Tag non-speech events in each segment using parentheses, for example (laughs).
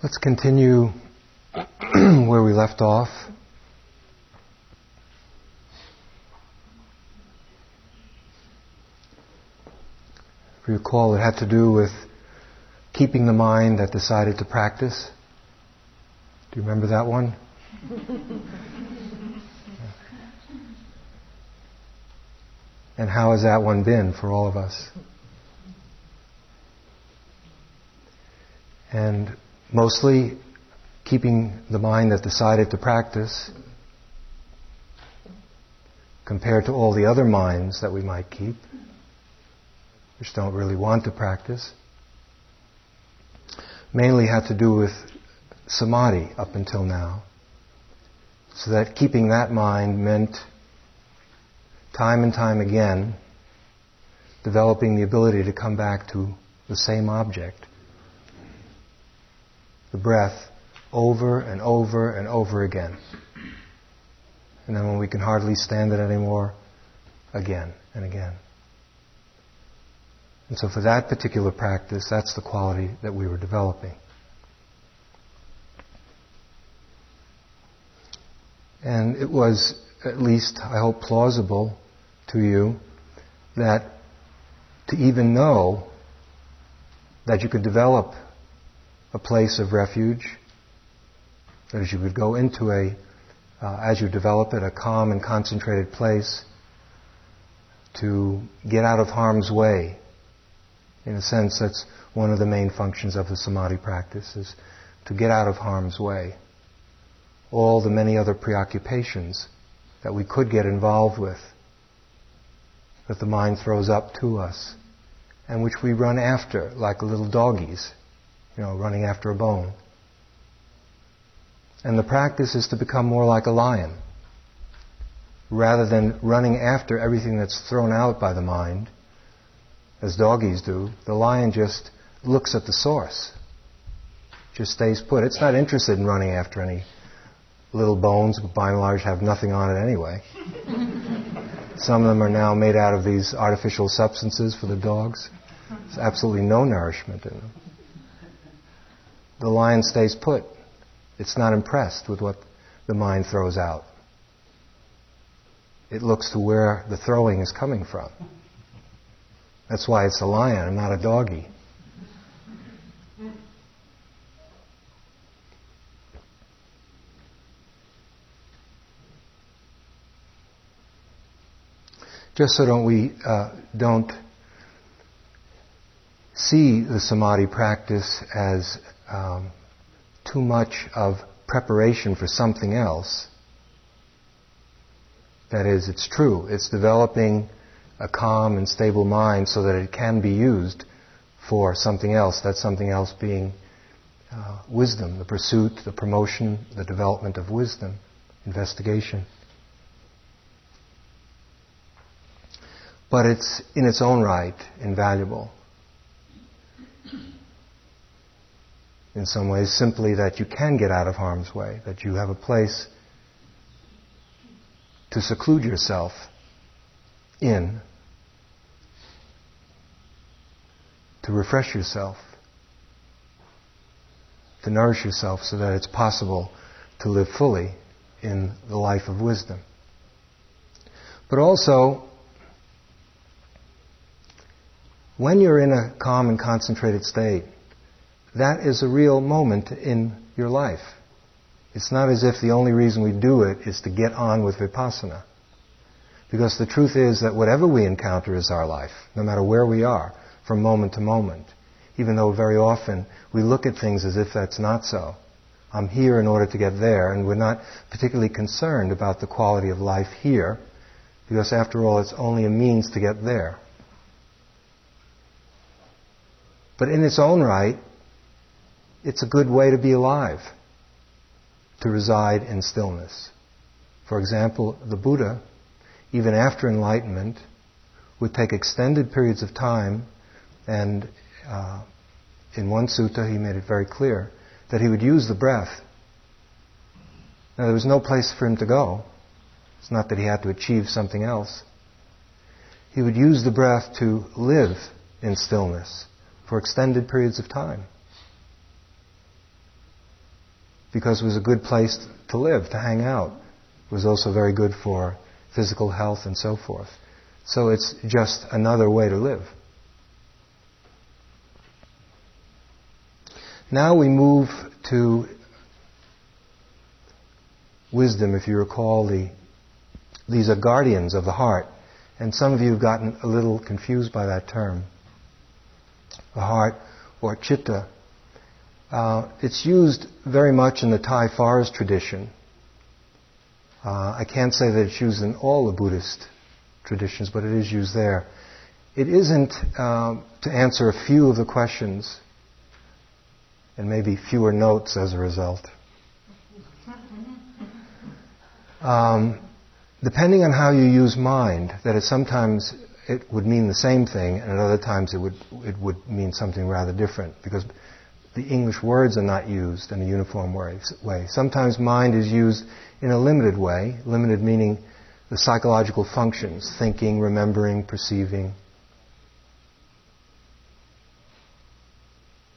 Let's continue (clears throat) where we left off. If you recall, it had to do with keeping the mind that decided to practice. Do you remember that one? (laughs) and how has that one been for all of us? And mostly keeping the mind that decided to practice compared to all the other minds that we might keep, which don't really want to practice, mainly had to do with samadhi up until now. So that keeping that mind meant time and time again developing the ability to come back to the same object the breath over and over and over again. And then when we can hardly stand it anymore, again and again. And so for that particular practice, that's the quality that we were developing. And it was, at least, I hope, plausible to you that to even know that you could develop a place of refuge. That as you would go into a, uh, as you develop it, a calm and concentrated place to get out of harm's way. In a sense, that's one of the main functions of the samadhi practice is to get out of harm's way. All the many other preoccupations that we could get involved with, that the mind throws up to us, and which we run after like little doggies you know, running after a bone. And the practice is to become more like a lion. Rather than running after everything that's thrown out by the mind, as doggies do, the lion just looks at the source. Just stays put. It's not interested in running after any little bones, but by and large have nothing on it anyway. (laughs) Some of them are now made out of these artificial substances for the dogs. There's absolutely no nourishment in them the lion stays put. It's not impressed with what the mind throws out. It looks to where the throwing is coming from. That's why it's a lion and not a doggy. Just so don't we uh, don't see the samadhi practice as um, too much of preparation for something else. That is, it's true. It's developing a calm and stable mind so that it can be used for something else. That something else being uh, wisdom, the pursuit, the promotion, the development of wisdom, investigation. But it's in its own right invaluable. In some ways, simply that you can get out of harm's way, that you have a place to seclude yourself in, to refresh yourself, to nourish yourself so that it's possible to live fully in the life of wisdom. But also, when you're in a calm and concentrated state, that is a real moment in your life. It's not as if the only reason we do it is to get on with vipassana. Because the truth is that whatever we encounter is our life, no matter where we are, from moment to moment. Even though very often we look at things as if that's not so. I'm here in order to get there, and we're not particularly concerned about the quality of life here, because after all, it's only a means to get there. But in its own right, it's a good way to be alive, to reside in stillness. For example, the Buddha, even after enlightenment, would take extended periods of time, and uh, in one sutta he made it very clear that he would use the breath. Now, there was no place for him to go. It's not that he had to achieve something else. He would use the breath to live in stillness for extended periods of time. Because it was a good place to live, to hang out. It was also very good for physical health and so forth. So it's just another way to live. Now we move to wisdom, if you recall, the, these are guardians of the heart. And some of you have gotten a little confused by that term. The heart, or chitta. Uh, it's used very much in the Thai forest tradition. Uh, I can't say that it's used in all the Buddhist traditions, but it is used there. It isn't uh, to answer a few of the questions, and maybe fewer notes as a result. Um, depending on how you use mind, that it sometimes it would mean the same thing, and at other times it would it would mean something rather different because the English words are not used in a uniform way. Sometimes mind is used in a limited way, limited meaning the psychological functions, thinking, remembering, perceiving,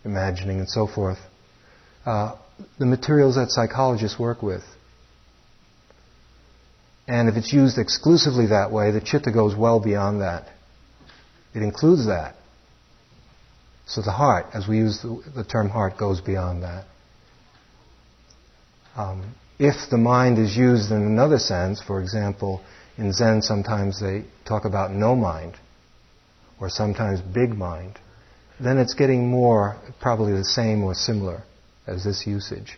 imagining, and so forth. Uh, the materials that psychologists work with. And if it's used exclusively that way, the chitta goes well beyond that. It includes that. So the heart, as we use the, the term heart, goes beyond that. Um, if the mind is used in another sense, for example, in Zen sometimes they talk about no mind, or sometimes big mind, then it's getting more, probably the same or similar as this usage,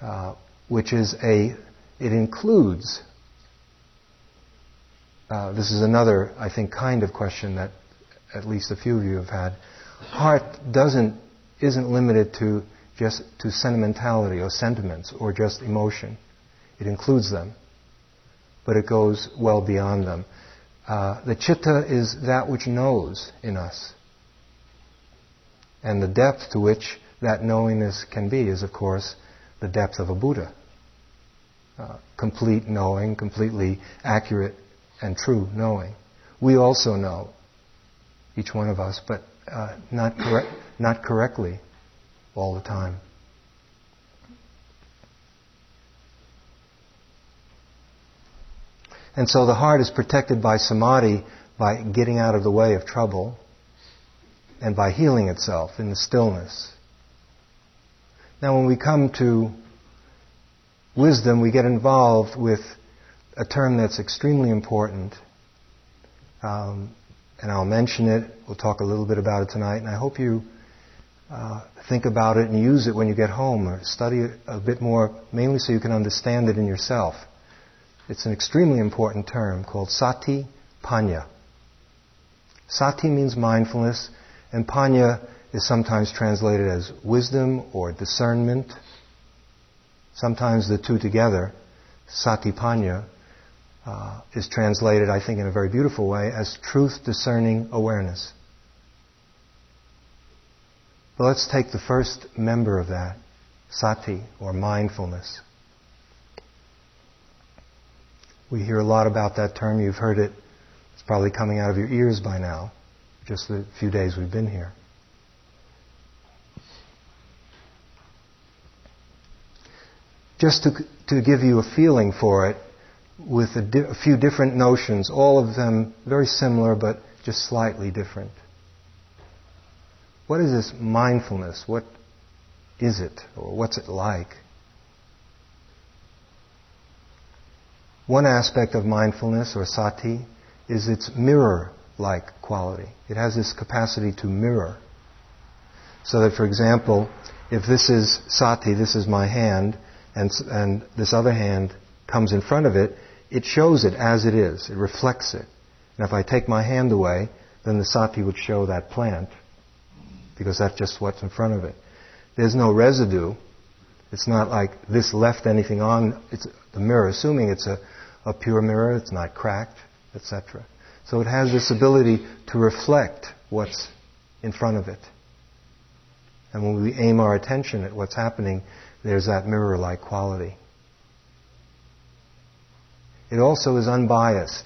uh, which is a, it includes uh, this is another, I think, kind of question that at least a few of you have had. Heart doesn't, isn't limited to just to sentimentality or sentiments or just emotion. It includes them, but it goes well beyond them. Uh, the chitta is that which knows in us. And the depth to which that knowingness can be is, of course, the depth of a Buddha. Uh, complete knowing, completely accurate and true knowing. We also know, each one of us, but uh, not, correct, not correctly all the time. And so the heart is protected by samadhi by getting out of the way of trouble and by healing itself in the stillness. Now, when we come to wisdom, we get involved with a term that's extremely important. Um, and I'll mention it. We'll talk a little bit about it tonight. And I hope you uh, think about it and use it when you get home or study it a bit more, mainly so you can understand it in yourself. It's an extremely important term called sati panya. Sati means mindfulness, and panya is sometimes translated as wisdom or discernment. Sometimes the two together, sati panya, uh, is translated, I think, in a very beautiful way as truth discerning awareness. But let's take the first member of that, sati, or mindfulness. We hear a lot about that term. You've heard it. It's probably coming out of your ears by now, just the few days we've been here. Just to, to give you a feeling for it, with a, di- a few different notions, all of them very similar but just slightly different. What is this mindfulness? What is it? Or what's it like? One aspect of mindfulness or sati is its mirror like quality. It has this capacity to mirror. So that, for example, if this is sati, this is my hand, and, and this other hand comes in front of it, it shows it as it is. It reflects it. And if I take my hand away, then the sati would show that plant because that's just what's in front of it. There's no residue. It's not like this left anything on it's the mirror, assuming it's a, a pure mirror, it's not cracked, etc. So it has this ability to reflect what's in front of it. And when we aim our attention at what's happening, there's that mirror like quality. It also is unbiased.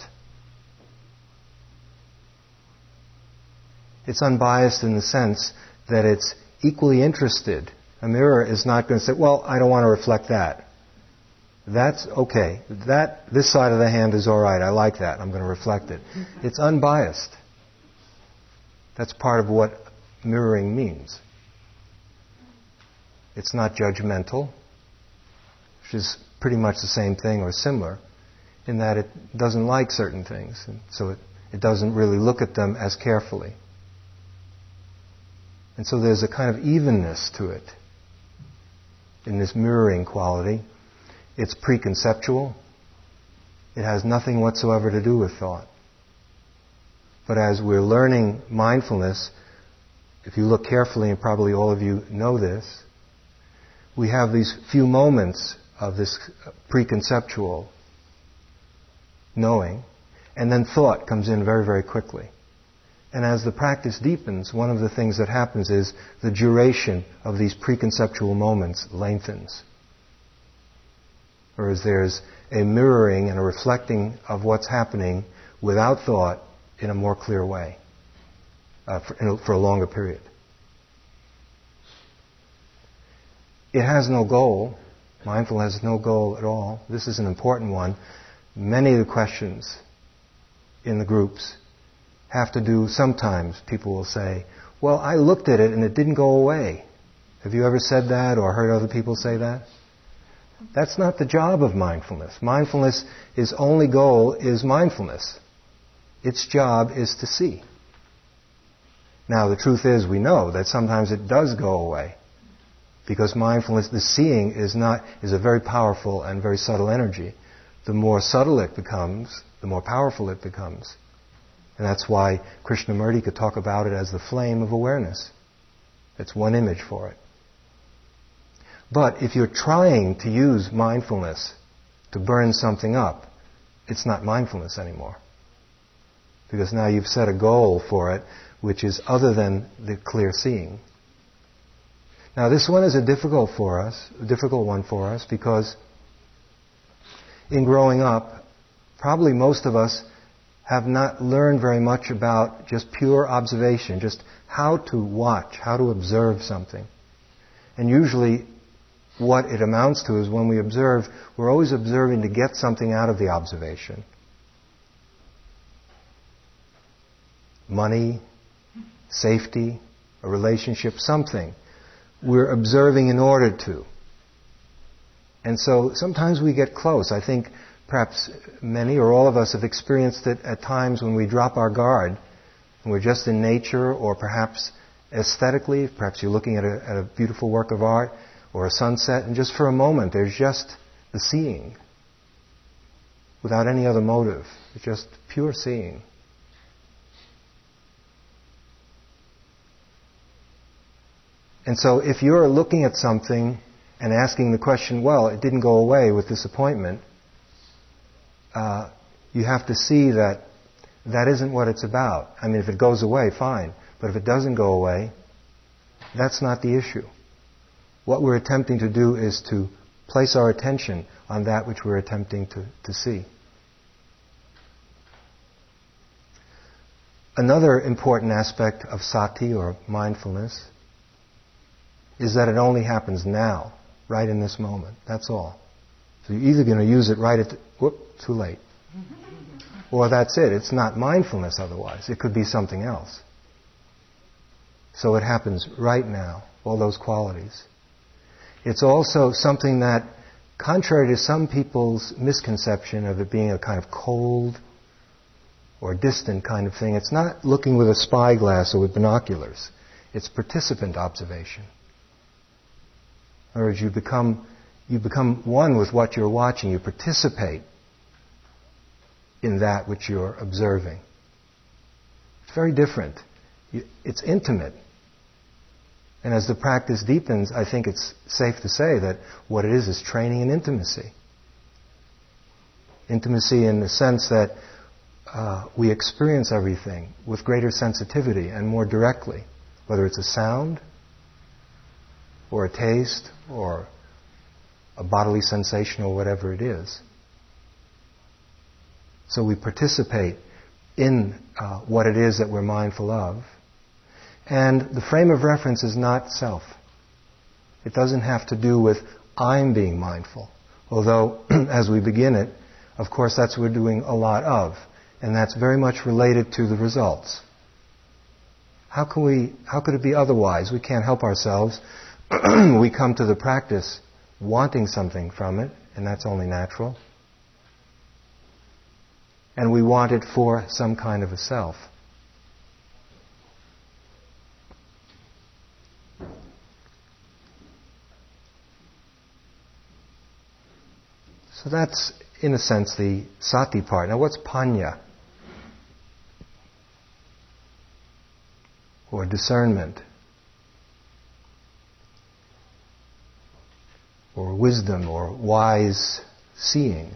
It's unbiased in the sense that it's equally interested A mirror is not going to say, well, I don't want to reflect that. That's okay. That, this side of the hand is alright. I like that. I'm going to reflect it. It's unbiased. That's part of what mirroring means. It's not judgmental, which is pretty much the same thing or similar, in that it doesn't like certain things, and so it, it doesn't really look at them as carefully. And so there's a kind of evenness to it in this mirroring quality. It's preconceptual. It has nothing whatsoever to do with thought. But as we're learning mindfulness, if you look carefully, and probably all of you know this, we have these few moments of this preconceptual knowing, and then thought comes in very, very quickly. And as the practice deepens, one of the things that happens is the duration of these preconceptual moments lengthens. Whereas there's a mirroring and a reflecting of what's happening without thought in a more clear way uh, for, a, for a longer period. It has no goal. Mindfulness has no goal at all. This is an important one. Many of the questions in the groups have to do, sometimes people will say, well, I looked at it and it didn't go away. Have you ever said that or heard other people say that? That's not the job of mindfulness. Mindfulness, its only goal is mindfulness. Its job is to see. Now, the truth is, we know that sometimes it does go away. Because mindfulness, the seeing is not, is a very powerful and very subtle energy. The more subtle it becomes, the more powerful it becomes. And that's why Krishnamurti could talk about it as the flame of awareness. It's one image for it. But if you're trying to use mindfulness to burn something up, it's not mindfulness anymore. Because now you've set a goal for it which is other than the clear seeing. Now, this one is a difficult for us, a difficult one for us, because in growing up, probably most of us have not learned very much about just pure observation, just how to watch, how to observe something. And usually, what it amounts to is when we observe, we're always observing to get something out of the observation. Money, safety, a relationship, something we're observing in order to. And so sometimes we get close. I think perhaps many or all of us have experienced it at times when we drop our guard and we're just in nature or perhaps aesthetically, perhaps you're looking at a, at a beautiful work of art or a sunset and just for a moment there's just the seeing without any other motive. It's just pure seeing. And so if you're looking at something and asking the question, well, it didn't go away with this appointment, uh, you have to see that that isn't what it's about. I mean, if it goes away, fine. But if it doesn't go away, that's not the issue. What we're attempting to do is to place our attention on that which we're attempting to, to see. Another important aspect of sati or mindfulness is that it only happens now, right in this moment. That's all. So you're either going to use it right at the, whoop, too late. Or that's it. It's not mindfulness otherwise. It could be something else. So it happens right now, all those qualities. It's also something that, contrary to some people's misconception of it being a kind of cold or distant kind of thing, it's not looking with a spyglass or with binoculars. It's participant observation. In other words, you become, you become one with what you're watching. You participate in that which you're observing. It's very different. It's intimate. And as the practice deepens, I think it's safe to say that what it is is training in intimacy. Intimacy in the sense that uh, we experience everything with greater sensitivity and more directly, whether it's a sound, or a taste or a bodily sensation or whatever it is. So we participate in uh, what it is that we're mindful of. And the frame of reference is not self. It doesn't have to do with I'm being mindful. Although, (clears throat) as we begin it, of course, that's what we're doing a lot of. And that's very much related to the results. How can we, how could it be otherwise? We can't help ourselves. (clears throat) we come to the practice wanting something from it, and that's only natural. And we want it for some kind of a self. So that's, in a sense, the sati part. Now, what's panya? or discernment or wisdom or wise seeing.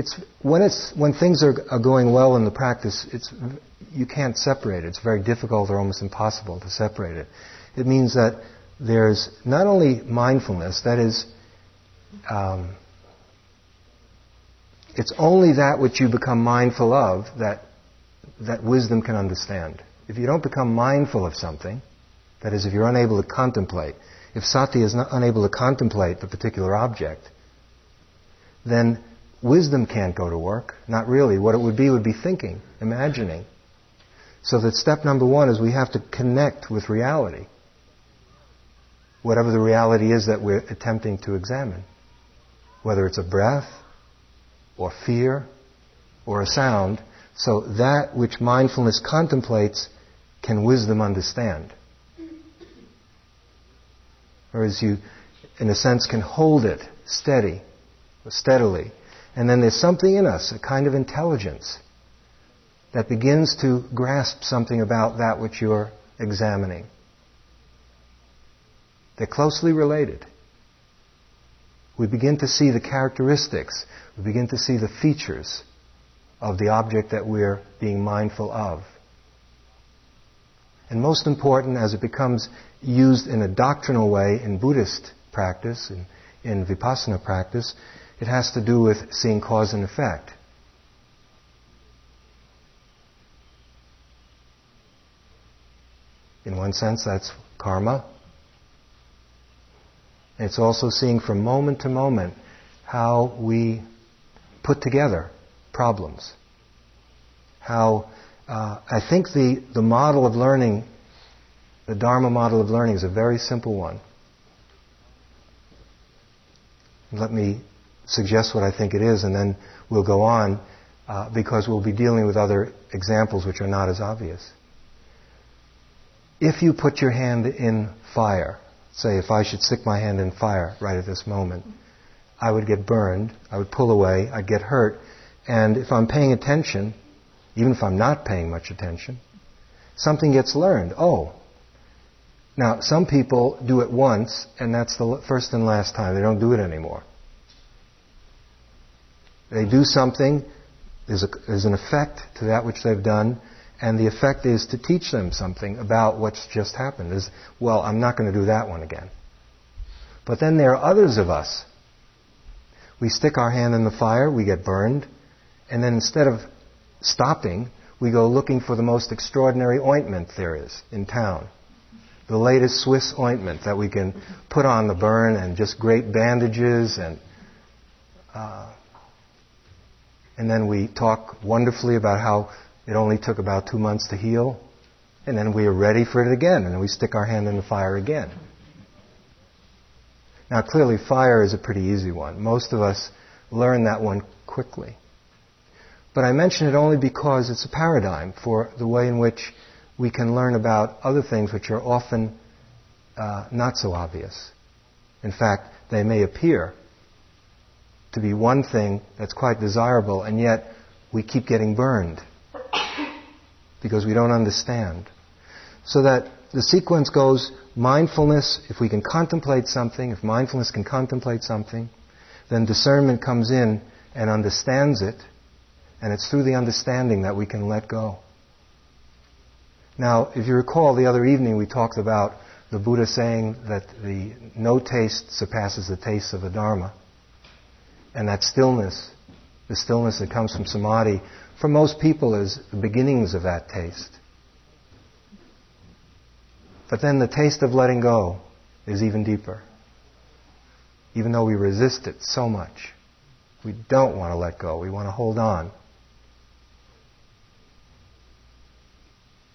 It's when it's when things are, are going well in the practice, it's you can't separate it. It's very difficult or almost impossible to separate it. It means that there's not only mindfulness, that is, um, it's only that which you become mindful of that that wisdom can understand if you don't become mindful of something, that is, if you're unable to contemplate, if sati is not unable to contemplate the particular object, then wisdom can't go to work. Not really. What it would be would be thinking, imagining. So that step number one is we have to connect with reality. Whatever the reality is that we're attempting to examine. Whether it's a breath, or fear, or a sound. So that which mindfulness contemplates can wisdom understand? Whereas you, in a sense, can hold it steady, steadily. And then there's something in us, a kind of intelligence, that begins to grasp something about that which you're examining. They're closely related. We begin to see the characteristics, we begin to see the features of the object that we're being mindful of. And most important, as it becomes used in a doctrinal way in Buddhist practice, in, in vipassana practice, it has to do with seeing cause and effect. In one sense, that's karma. It's also seeing from moment to moment how we put together problems, how uh, I think the, the model of learning, the Dharma model of learning, is a very simple one. Let me suggest what I think it is, and then we'll go on uh, because we'll be dealing with other examples which are not as obvious. If you put your hand in fire, say if I should stick my hand in fire right at this moment, I would get burned, I would pull away, I'd get hurt, and if I'm paying attention, even if I'm not paying much attention, something gets learned. Oh. Now, some people do it once, and that's the first and last time. They don't do it anymore. They do something, there's, a, an effect to that which they've done, and the effect is to teach them something about what's just happened. Is, well, I'm not going to do that one again. But then there are others of us. We stick our hand in the fire, we get burned, and then instead of stopping, we go looking for the most extraordinary ointment there is in town. The latest Swiss ointment that we can put on the burn and just great bandages and uh, and then we talk wonderfully about how it only took about two months to heal, and then we are ready for it again, and then we stick our hand in the fire again. Now, clearly, fire is a pretty easy one. Most of us learn that one quickly. But I mention it only because it's a paradigm for the way in which we can learn about other things which are often uh, not so obvious. In fact, they may appear to be one thing that's quite desirable, and yet we keep getting burned because we don't understand. So that the sequence goes mindfulness, if we can contemplate something, if mindfulness can contemplate something, then discernment comes in and understands it and it's through the understanding that we can let go. Now, if you recall, the other evening we talked about the Buddha saying that the no taste surpasses the taste of the Dharma. And that stillness, the stillness that comes from samadhi, for most people is the beginnings of that taste. But then the taste of letting go is even deeper. Even though we resist it so much, we don't want to let go. We want to hold on.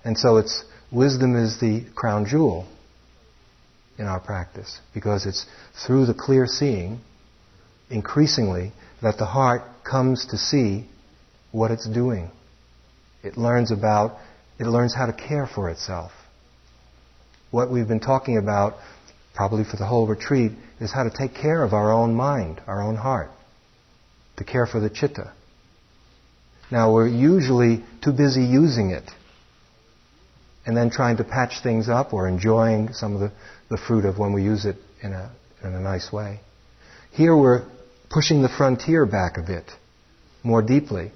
And so it's wisdom is the crown jewel in our practice because it's through the clear seeing increasingly that the heart comes to see what it's doing. It learns about, it learns how to care for itself. What we've been talking about, probably for the whole retreat, is how to take care of our own mind, our own heart, to care for the chitta. Now, we're usually too busy using it and then trying to patch things up or enjoying some of the, the fruit of when we use it in a, in a nice way. Here we're pushing the frontier back a bit, more deeply.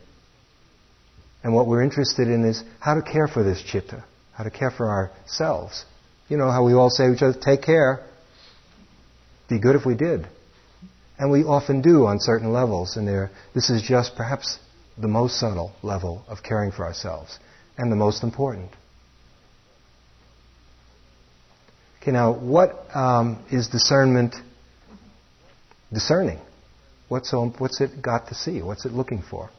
And what we're interested in is how to care for this chitta, how to care for ourselves. You know how we all say to each other, take care. Be good if we did. And we often do on certain levels, and this is just perhaps the most subtle level of caring for ourselves, and the most important. Okay, now what um, is discernment discerning? What's, what's it got to see? What's it looking for?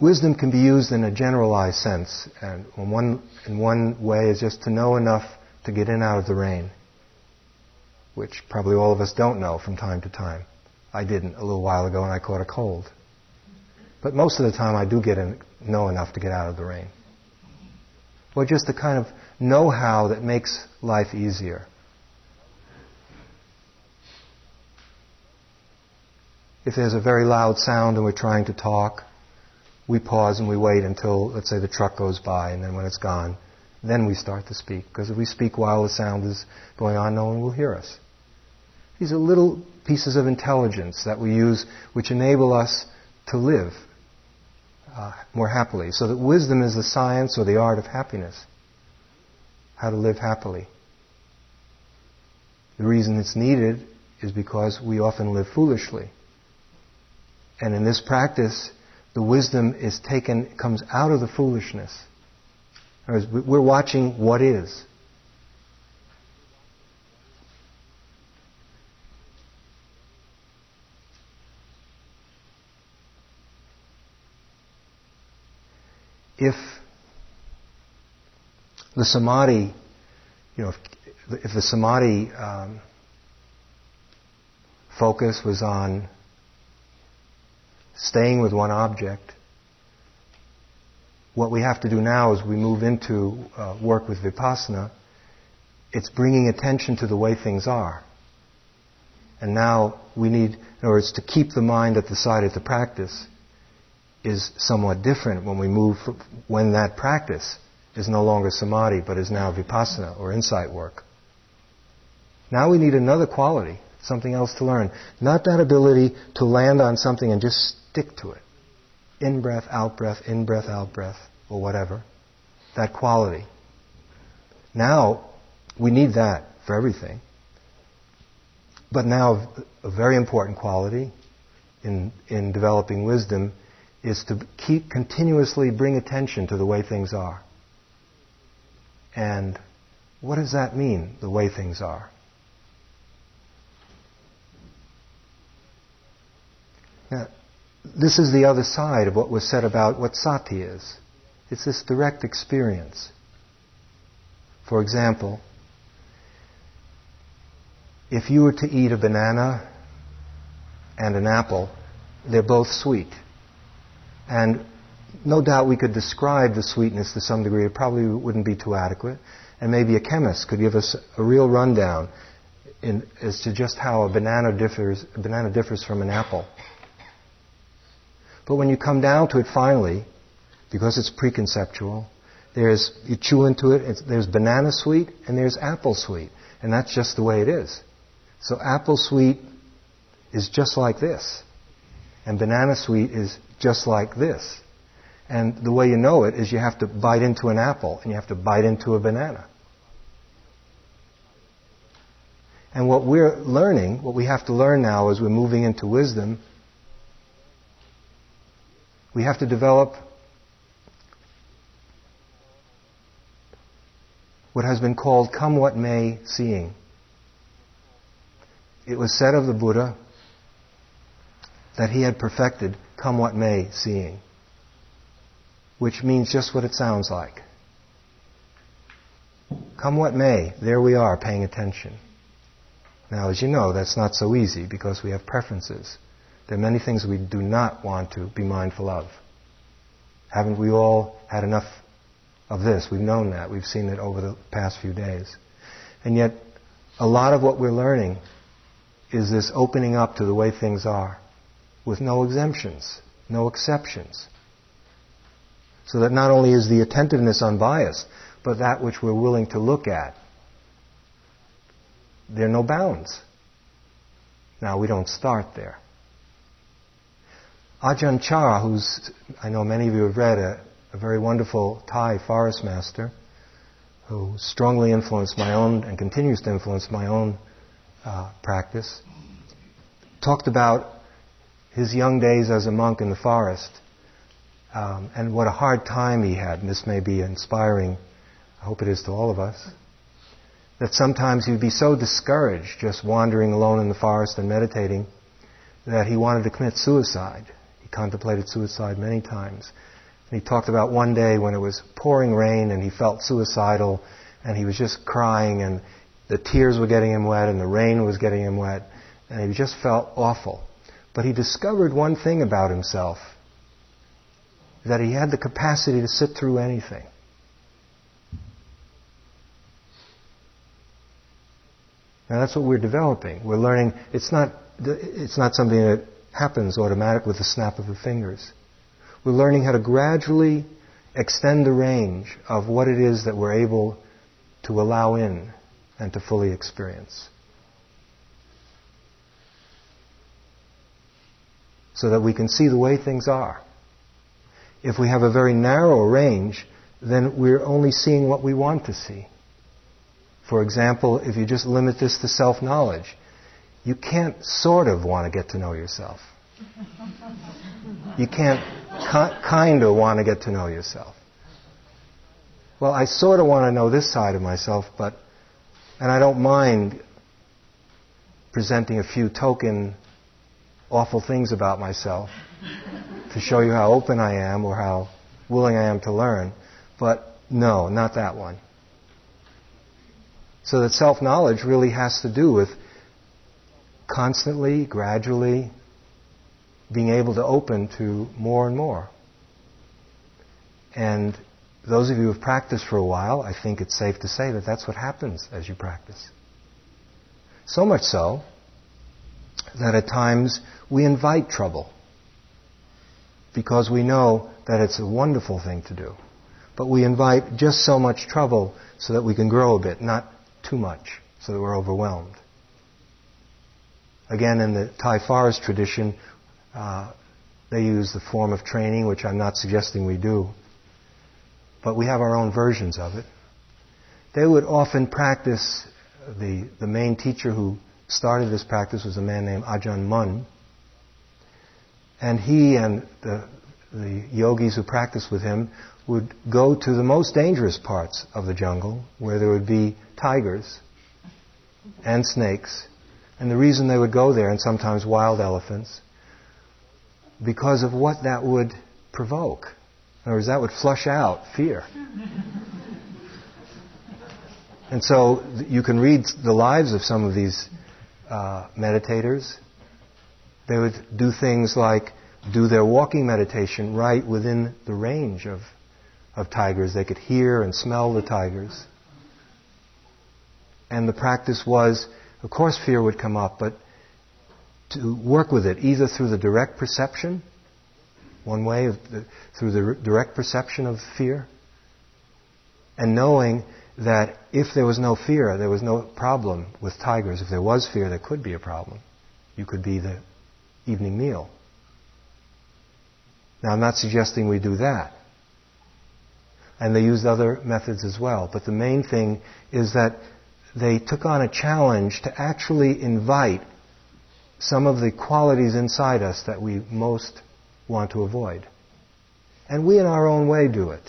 Wisdom can be used in a generalized sense, and one, in one way is just to know enough to get in out of the rain, which probably all of us don't know from time to time. I didn't a little while ago and I caught a cold. But most of the time I do get in, know enough to get out of the rain. Or just the kind of know how that makes life easier. If there's a very loud sound and we're trying to talk, we pause and we wait until, let's say, the truck goes by, and then when it's gone, then we start to speak. Because if we speak while the sound is going on, no one will hear us. These are little pieces of intelligence that we use which enable us to live uh, more happily. So that wisdom is the science or the art of happiness. How to live happily. The reason it's needed is because we often live foolishly. And in this practice, the wisdom is taken, comes out of the foolishness. We're watching what is. If the samadhi, you know, if, if the samadhi um, focus was on staying with one object. What we have to do now as we move into uh, work with vipassana, it's bringing attention to the way things are. And now we need, in other words, to keep the mind at the side of the practice is somewhat different when we move, when that practice is no longer samadhi but is now vipassana or insight work. Now we need another quality, something else to learn. Not that ability to land on something and just stick to it. In breath, out breath, in breath, out breath, or whatever. That quality. Now, we need that for everything. But now, a very important quality in, in developing wisdom is to keep continuously bring attention to the way things are. And what does that mean, the way things are? Now, this is the other side of what was said about what sati is. It's this direct experience. For example, if you were to eat a banana and an apple, they're both sweet. And no doubt we could describe the sweetness to some degree. It probably wouldn't be too adequate. And maybe a chemist could give us a real rundown in, as to just how a banana differs, a banana differs from an apple. But when you come down to it finally, because it's preconceptual, there's, you chew into it, there's banana sweet and there's apple sweet. And that's just the way it is. So apple sweet is just like this. And banana sweet is just like this. And the way you know it is you have to bite into an apple and you have to bite into a banana. And what we're learning, what we have to learn now as we're moving into wisdom, we have to develop what has been called come what may seeing. It was said of the Buddha that he had perfected come what may seeing, which means just what it sounds like. Come what may, there we are paying attention. Now, as you know, that's not so easy because we have preferences. There are many things we do not want to be mindful of. Haven't we all had enough of this? We've known that. We've seen it over the past few days. And yet, a lot of what we're learning is this opening up to the way things are with no exemptions, no exceptions. So that not only is the attentiveness unbiased, but that which we're willing to look at, there are no bounds. Now, we don't start there. Ajahn Chah, who's, I know many of you have read, a, a very wonderful Thai forest master who strongly influenced my own and continues to influence my own uh, practice, talked about his young days as a monk in the forest um, and what a hard time he had. And this may be inspiring, I hope it is to all of us. That sometimes he'd be so discouraged just wandering alone in the forest and meditating that he wanted to commit suicide contemplated suicide many times. And he talked about one day when it was pouring rain and he felt suicidal and he was just crying and the tears were getting him wet and the rain was getting him wet and he just felt awful. But he discovered one thing about himself that he had the capacity to sit through anything. Now that's what we're developing. We're learning. It's not. It's not something that happens automatic with the snap of the fingers. We're learning how to gradually extend the range of what it is that we're able to allow in and to fully experience. So that we can see the way things are. If we have a very narrow range, then we're only seeing what we want to see. For example, if you just limit this to self knowledge, you can't sort of want to get to know yourself. You can't kind of want to get to know yourself. Well, I sort of want to know this side of myself, but, and I don't mind presenting a few token awful things about myself to show you how open I am or how willing I am to learn. But no, not that one. So that self knowledge really has to do with constantly, gradually being able to open to more and more. And those of you who have practiced for a while, I think it's safe to say that that's what happens as you practice. So much so that at times we invite trouble because we know that it's a wonderful thing to do. But we invite just so much trouble so that we can grow a bit, not too much, so that we're overwhelmed. Again, in the Thai forest tradition, uh, they use the form of training, which I'm not suggesting we do, but we have our own versions of it. They would often practice, the, the main teacher who started this practice was a man named Ajahn Mun. And he and the, the yogis who practiced with him would go to the most dangerous parts of the jungle where there would be tigers and snakes and the reason they would go there, and sometimes wild elephants, because of what that would provoke. In other words, that would flush out fear. (laughs) and so you can read the lives of some of these uh, meditators. They would do things like do their walking meditation right within the range of, of tigers. They could hear and smell the tigers. And the practice was of course, fear would come up, but to work with it either through the direct perception, one way, the, through the direct perception of fear, and knowing that if there was no fear, there was no problem with tigers. If there was fear, there could be a problem. You could be the evening meal. Now, I'm not suggesting we do that. And they used other methods as well. But the main thing is that they took on a challenge to actually invite some of the qualities inside us that we most want to avoid. And we, in our own way, do it.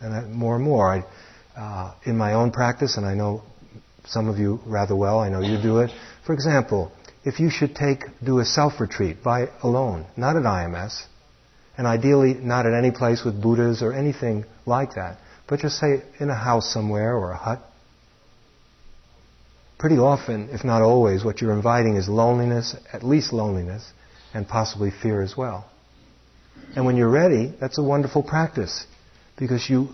And more and more, I, uh, in my own practice, and I know some of you rather well, I know you do it. For example, if you should take, do a self-retreat by alone, not at IMS, and ideally not at any place with Buddhas or anything like that, but just say in a house somewhere or a hut. Pretty often, if not always, what you're inviting is loneliness, at least loneliness, and possibly fear as well. And when you're ready, that's a wonderful practice because you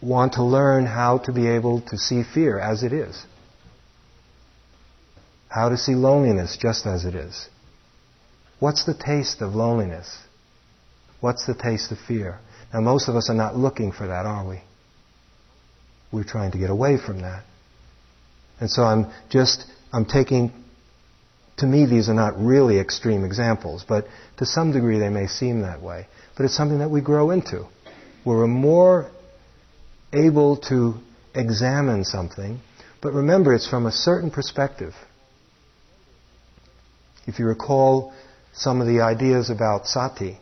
want to learn how to be able to see fear as it is. How to see loneliness just as it is. What's the taste of loneliness? What's the taste of fear? Now, most of us are not looking for that, are we? We're trying to get away from that. And so I'm just, I'm taking, to me, these are not really extreme examples, but to some degree they may seem that way. But it's something that we grow into. We're more able to examine something, but remember it's from a certain perspective. If you recall some of the ideas about sati,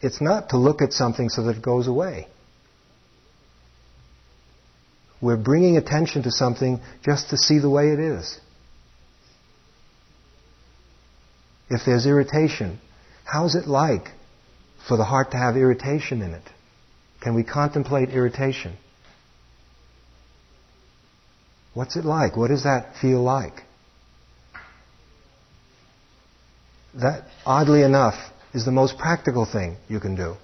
it's not to look at something so that it goes away. We're bringing attention to something just to see the way it is. If there's irritation, how's it like for the heart to have irritation in it? Can we contemplate irritation? What's it like? What does that feel like? That, oddly enough, is the most practical thing you can do.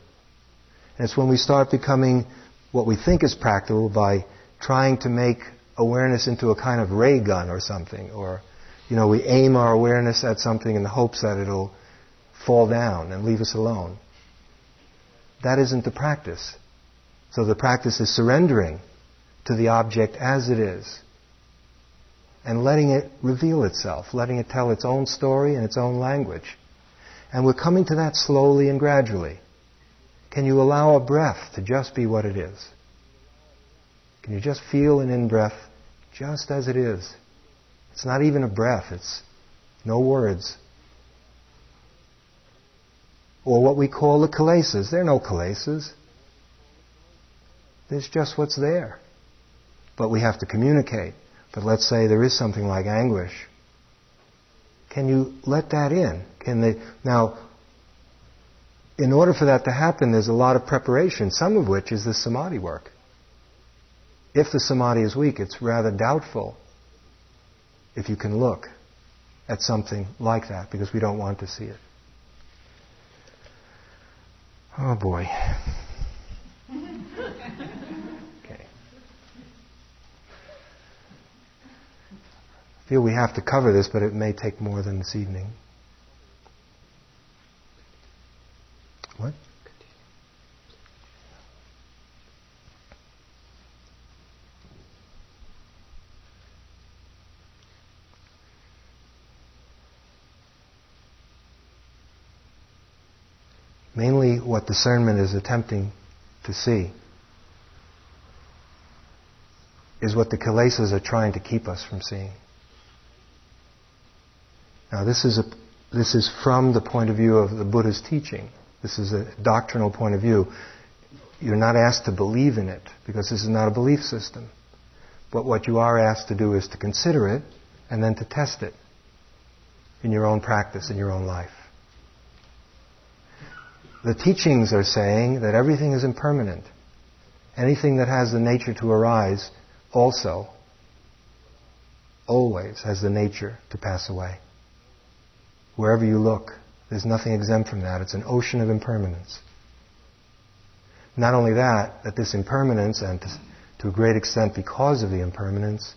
And it's when we start becoming what we think is practical by trying to make awareness into a kind of ray gun or something, or, you know, we aim our awareness at something in the hopes that it'll fall down and leave us alone. That isn't the practice. So the practice is surrendering to the object as it is and letting it reveal itself, letting it tell its own story in its own language. And we're coming to that slowly and gradually. Can you allow a breath to just be what it is? Can you just feel an in breath just as it is? It's not even a breath, it's no words. Or what we call the kilesas. There are no kilesas. There's just what's there. But we have to communicate. But let's say there is something like anguish. Can you let that in? Can they now? In order for that to happen, there's a lot of preparation. Some of which is the samadhi work. If the samadhi is weak, it's rather doubtful if you can look at something like that because we don't want to see it. Oh boy. okay. I feel we have to cover this, but it may take more than this evening. What? Mainly what discernment is attempting to see is what the kilesas are trying to keep us from seeing. Now, this is, a, this is from the point of view of the Buddha's teaching. This is a doctrinal point of view. You're not asked to believe in it because this is not a belief system. But what you are asked to do is to consider it and then to test it in your own practice, in your own life. The teachings are saying that everything is impermanent. Anything that has the nature to arise also always has the nature to pass away wherever you look. There's nothing exempt from that. It's an ocean of impermanence. Not only that, that this impermanence, and to, to a great extent because of the impermanence,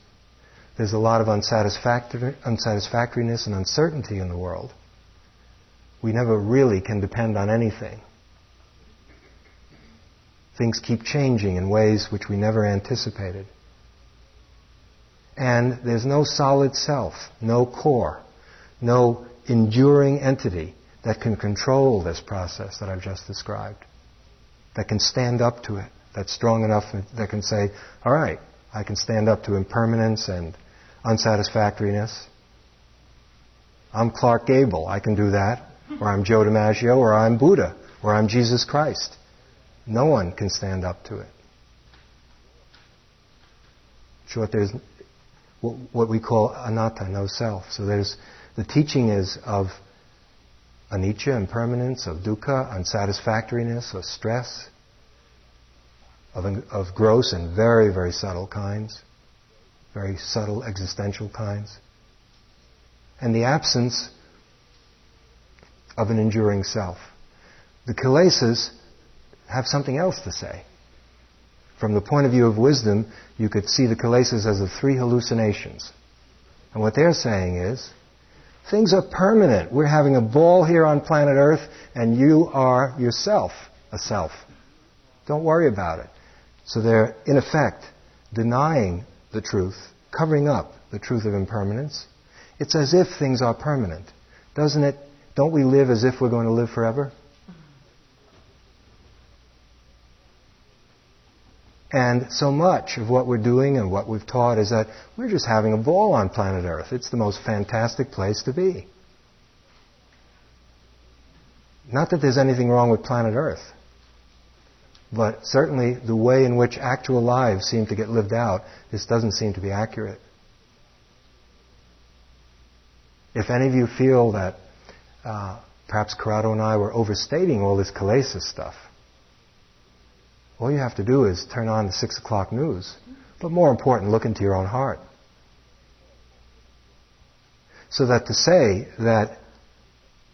there's a lot of unsatisfactoriness and uncertainty in the world. We never really can depend on anything. Things keep changing in ways which we never anticipated. And there's no solid self, no core, no enduring entity that can control this process that I've just described, that can stand up to it, that's strong enough that can say, all right, I can stand up to impermanence and unsatisfactoriness. I'm Clark Gable, I can do that. Or I'm Joe DiMaggio, or I'm Buddha, or I'm Jesus Christ. No one can stand up to it. short, there's what we call anatta, no self. So there's the teaching is of anicca, impermanence, of dukkha, unsatisfactoriness, of stress, of, of gross and very, very subtle kinds, very subtle existential kinds, and the absence of an enduring self. The kilesas have something else to say. From the point of view of wisdom, you could see the kilesas as the three hallucinations. And what they're saying is, things are permanent. We're having a ball here on planet Earth, and you are yourself a self. Don't worry about it. So they're, in effect, denying the truth, covering up the truth of impermanence. It's as if things are permanent. Doesn't it? Don't we live as if we're going to live forever? And so much of what we're doing and what we've taught is that we're just having a ball on planet Earth. It's the most fantastic place to be. Not that there's anything wrong with planet Earth, but certainly the way in which actual lives seem to get lived out, this doesn't seem to be accurate. If any of you feel that uh, perhaps Corrado and I were overstating all this kilesa stuff, all you have to do is turn on the 6 o'clock news. But more important, look into your own heart. So that to say that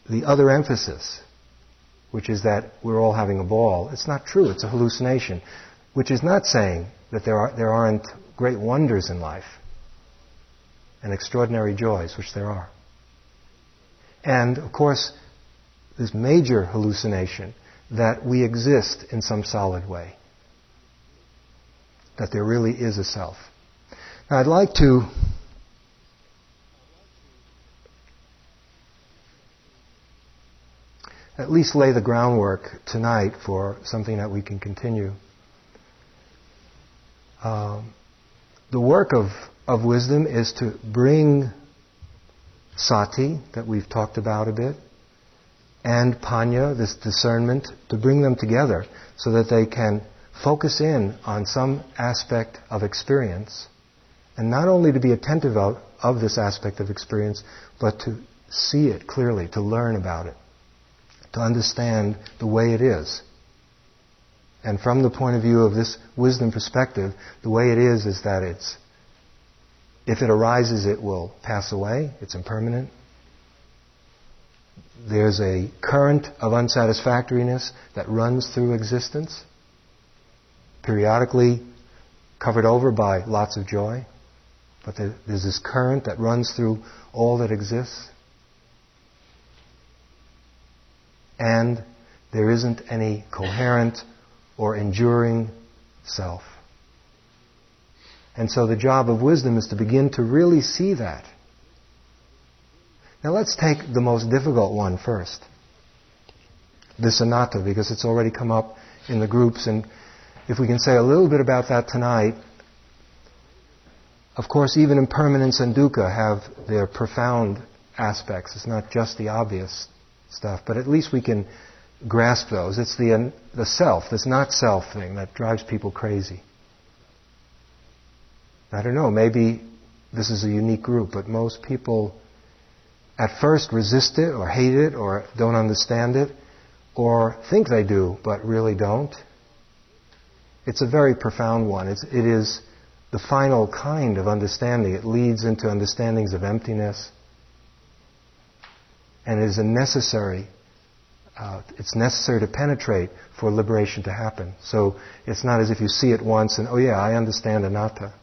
the other emphasis, which is that we're all having a ball, it's not true, it's a hallucination. Which is not saying that there, are, there aren't great wonders in life and extraordinary joys, which there are. And of course, this major hallucination that we exist in some solid way. That there really is a self. Now, I'd like to at least lay the groundwork tonight for something that we can continue. Um, the work of, of wisdom is to bring sati, that we've talked about a bit, and panya, this discernment, to bring them together so that they can focus in on some aspect of experience, and not only to be attentive of, of this aspect of experience, but to see it clearly, to learn about it, to understand the way it is. And from the point of view of this wisdom perspective, the way it is is that it's, if it arises, it will pass away, it's impermanent, there's a current of unsatisfactoriness that runs through existence, periodically covered over by lots of joy. But there's this current that runs through all that exists. And there isn't any coherent or enduring self. And so the job of wisdom is to begin to really see that now let's take the most difficult one first. This anatta, because it's already come up in the groups, and if we can say a little bit about that tonight, of course, even impermanence and dukkha have their profound aspects. It's not just the obvious stuff, but at least we can grasp those. It's the, the self, this not self thing that drives people crazy. I don't know, maybe this is a unique group, but most people at first resist it or hate it or don't understand it or think they do but really don't. It's a very profound one. It's, it is the final kind of understanding. It leads into understandings of emptiness and it is a necessary uh, it's necessary to penetrate for liberation to happen. So it's not as if you see it once and, oh yeah, I understand anatta.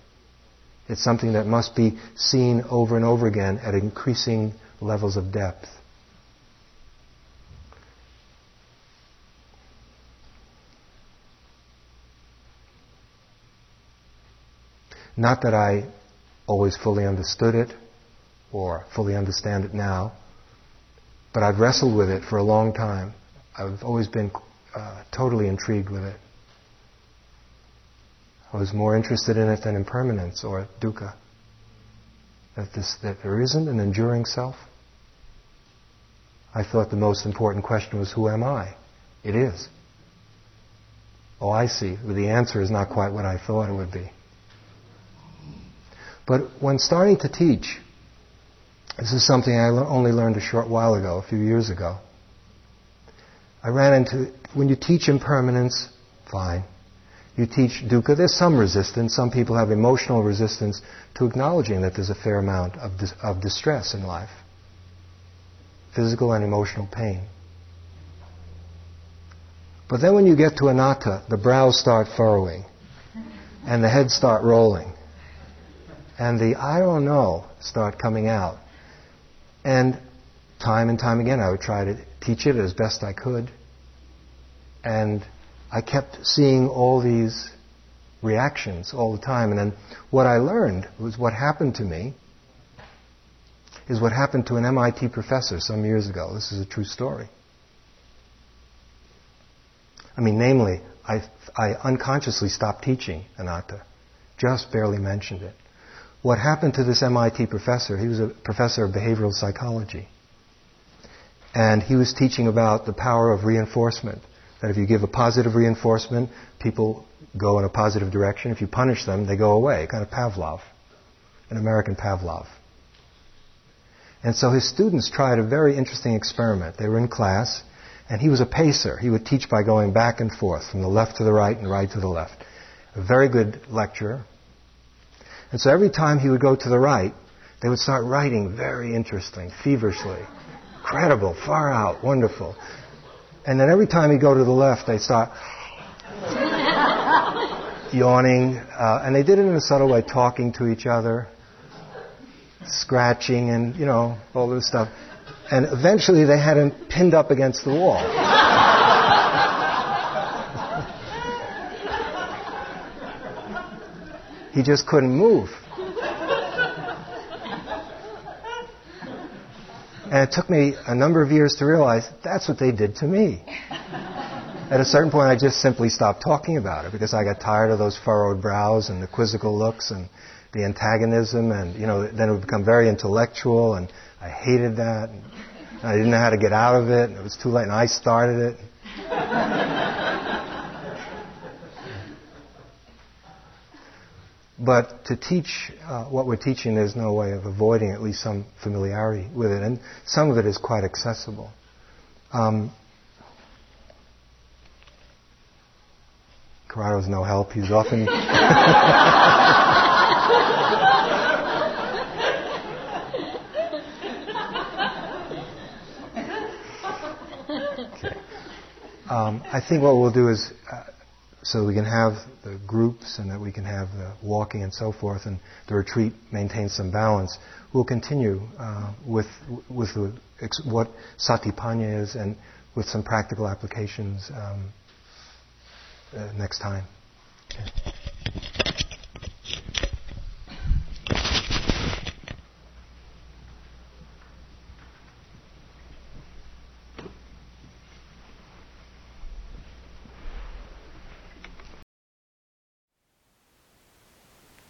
It's something that must be seen over and over again at increasing levels of depth. Not that I always fully understood it or fully understand it now, but I've wrestled with it for a long time. I've always been uh, totally intrigued with it. I was more interested in it than impermanence or dukkha. That, this, that there isn't an enduring self. I thought the most important question was, Who am I? It is. Oh, I see. The answer is not quite what I thought it would be. But when starting to teach, this is something I only learned a short while ago, a few years ago. I ran into, when you teach impermanence, fine. You teach dukkha, there's some resistance. Some people have emotional resistance to acknowledging that there's a fair amount of, dis- of distress in life physical and emotional pain. But then when you get to anatta, the brows start furrowing and the heads start rolling and the I don't know start coming out. And time and time again I would try to teach it as best I could. And I kept seeing all these reactions all the time. And then what I learned was what happened to me is what happened to an MIT professor some years ago. This is a true story. I mean, namely, I, I unconsciously stopped teaching anatta, just barely mentioned it. What happened to this MIT professor, he was a professor of behavioral psychology. And he was teaching about the power of reinforcement. That if you give a positive reinforcement, people go in a positive direction. If you punish them, they go away. Kind of Pavlov, an American Pavlov. And so his students tried a very interesting experiment. They were in class, and he was a pacer. He would teach by going back and forth, from the left to the right and right to the left. A very good lecturer. And so every time he would go to the right, they would start writing very interesting, feverishly. Incredible, far out, wonderful. And then every time he'd go to the left, they'd start (laughs) yawning. Uh, and they did it in a subtle way, talking to each other scratching and, you know, all this stuff. And eventually they had him pinned up against the wall. (laughs) he just couldn't move. And it took me a number of years to realize that's what they did to me. (laughs) At a certain point, I just simply stopped talking about it because I got tired of those furrowed brows and the quizzical looks and the antagonism, and you know, then it would become very intellectual, and I hated that. And I didn't know how to get out of it, and it was too late, and I started it. (laughs) but to teach uh, what we're teaching, there's no way of avoiding at least some familiarity with it, and some of it is quite accessible. Um, Corrado's no help. He's often. (laughs) (laughs) Um, I think what we'll do is, uh, so we can have the groups and that we can have the walking and so forth, and the retreat maintains some balance. We'll continue uh, with with the, what satipanya is and with some practical applications um, uh, next time. Okay.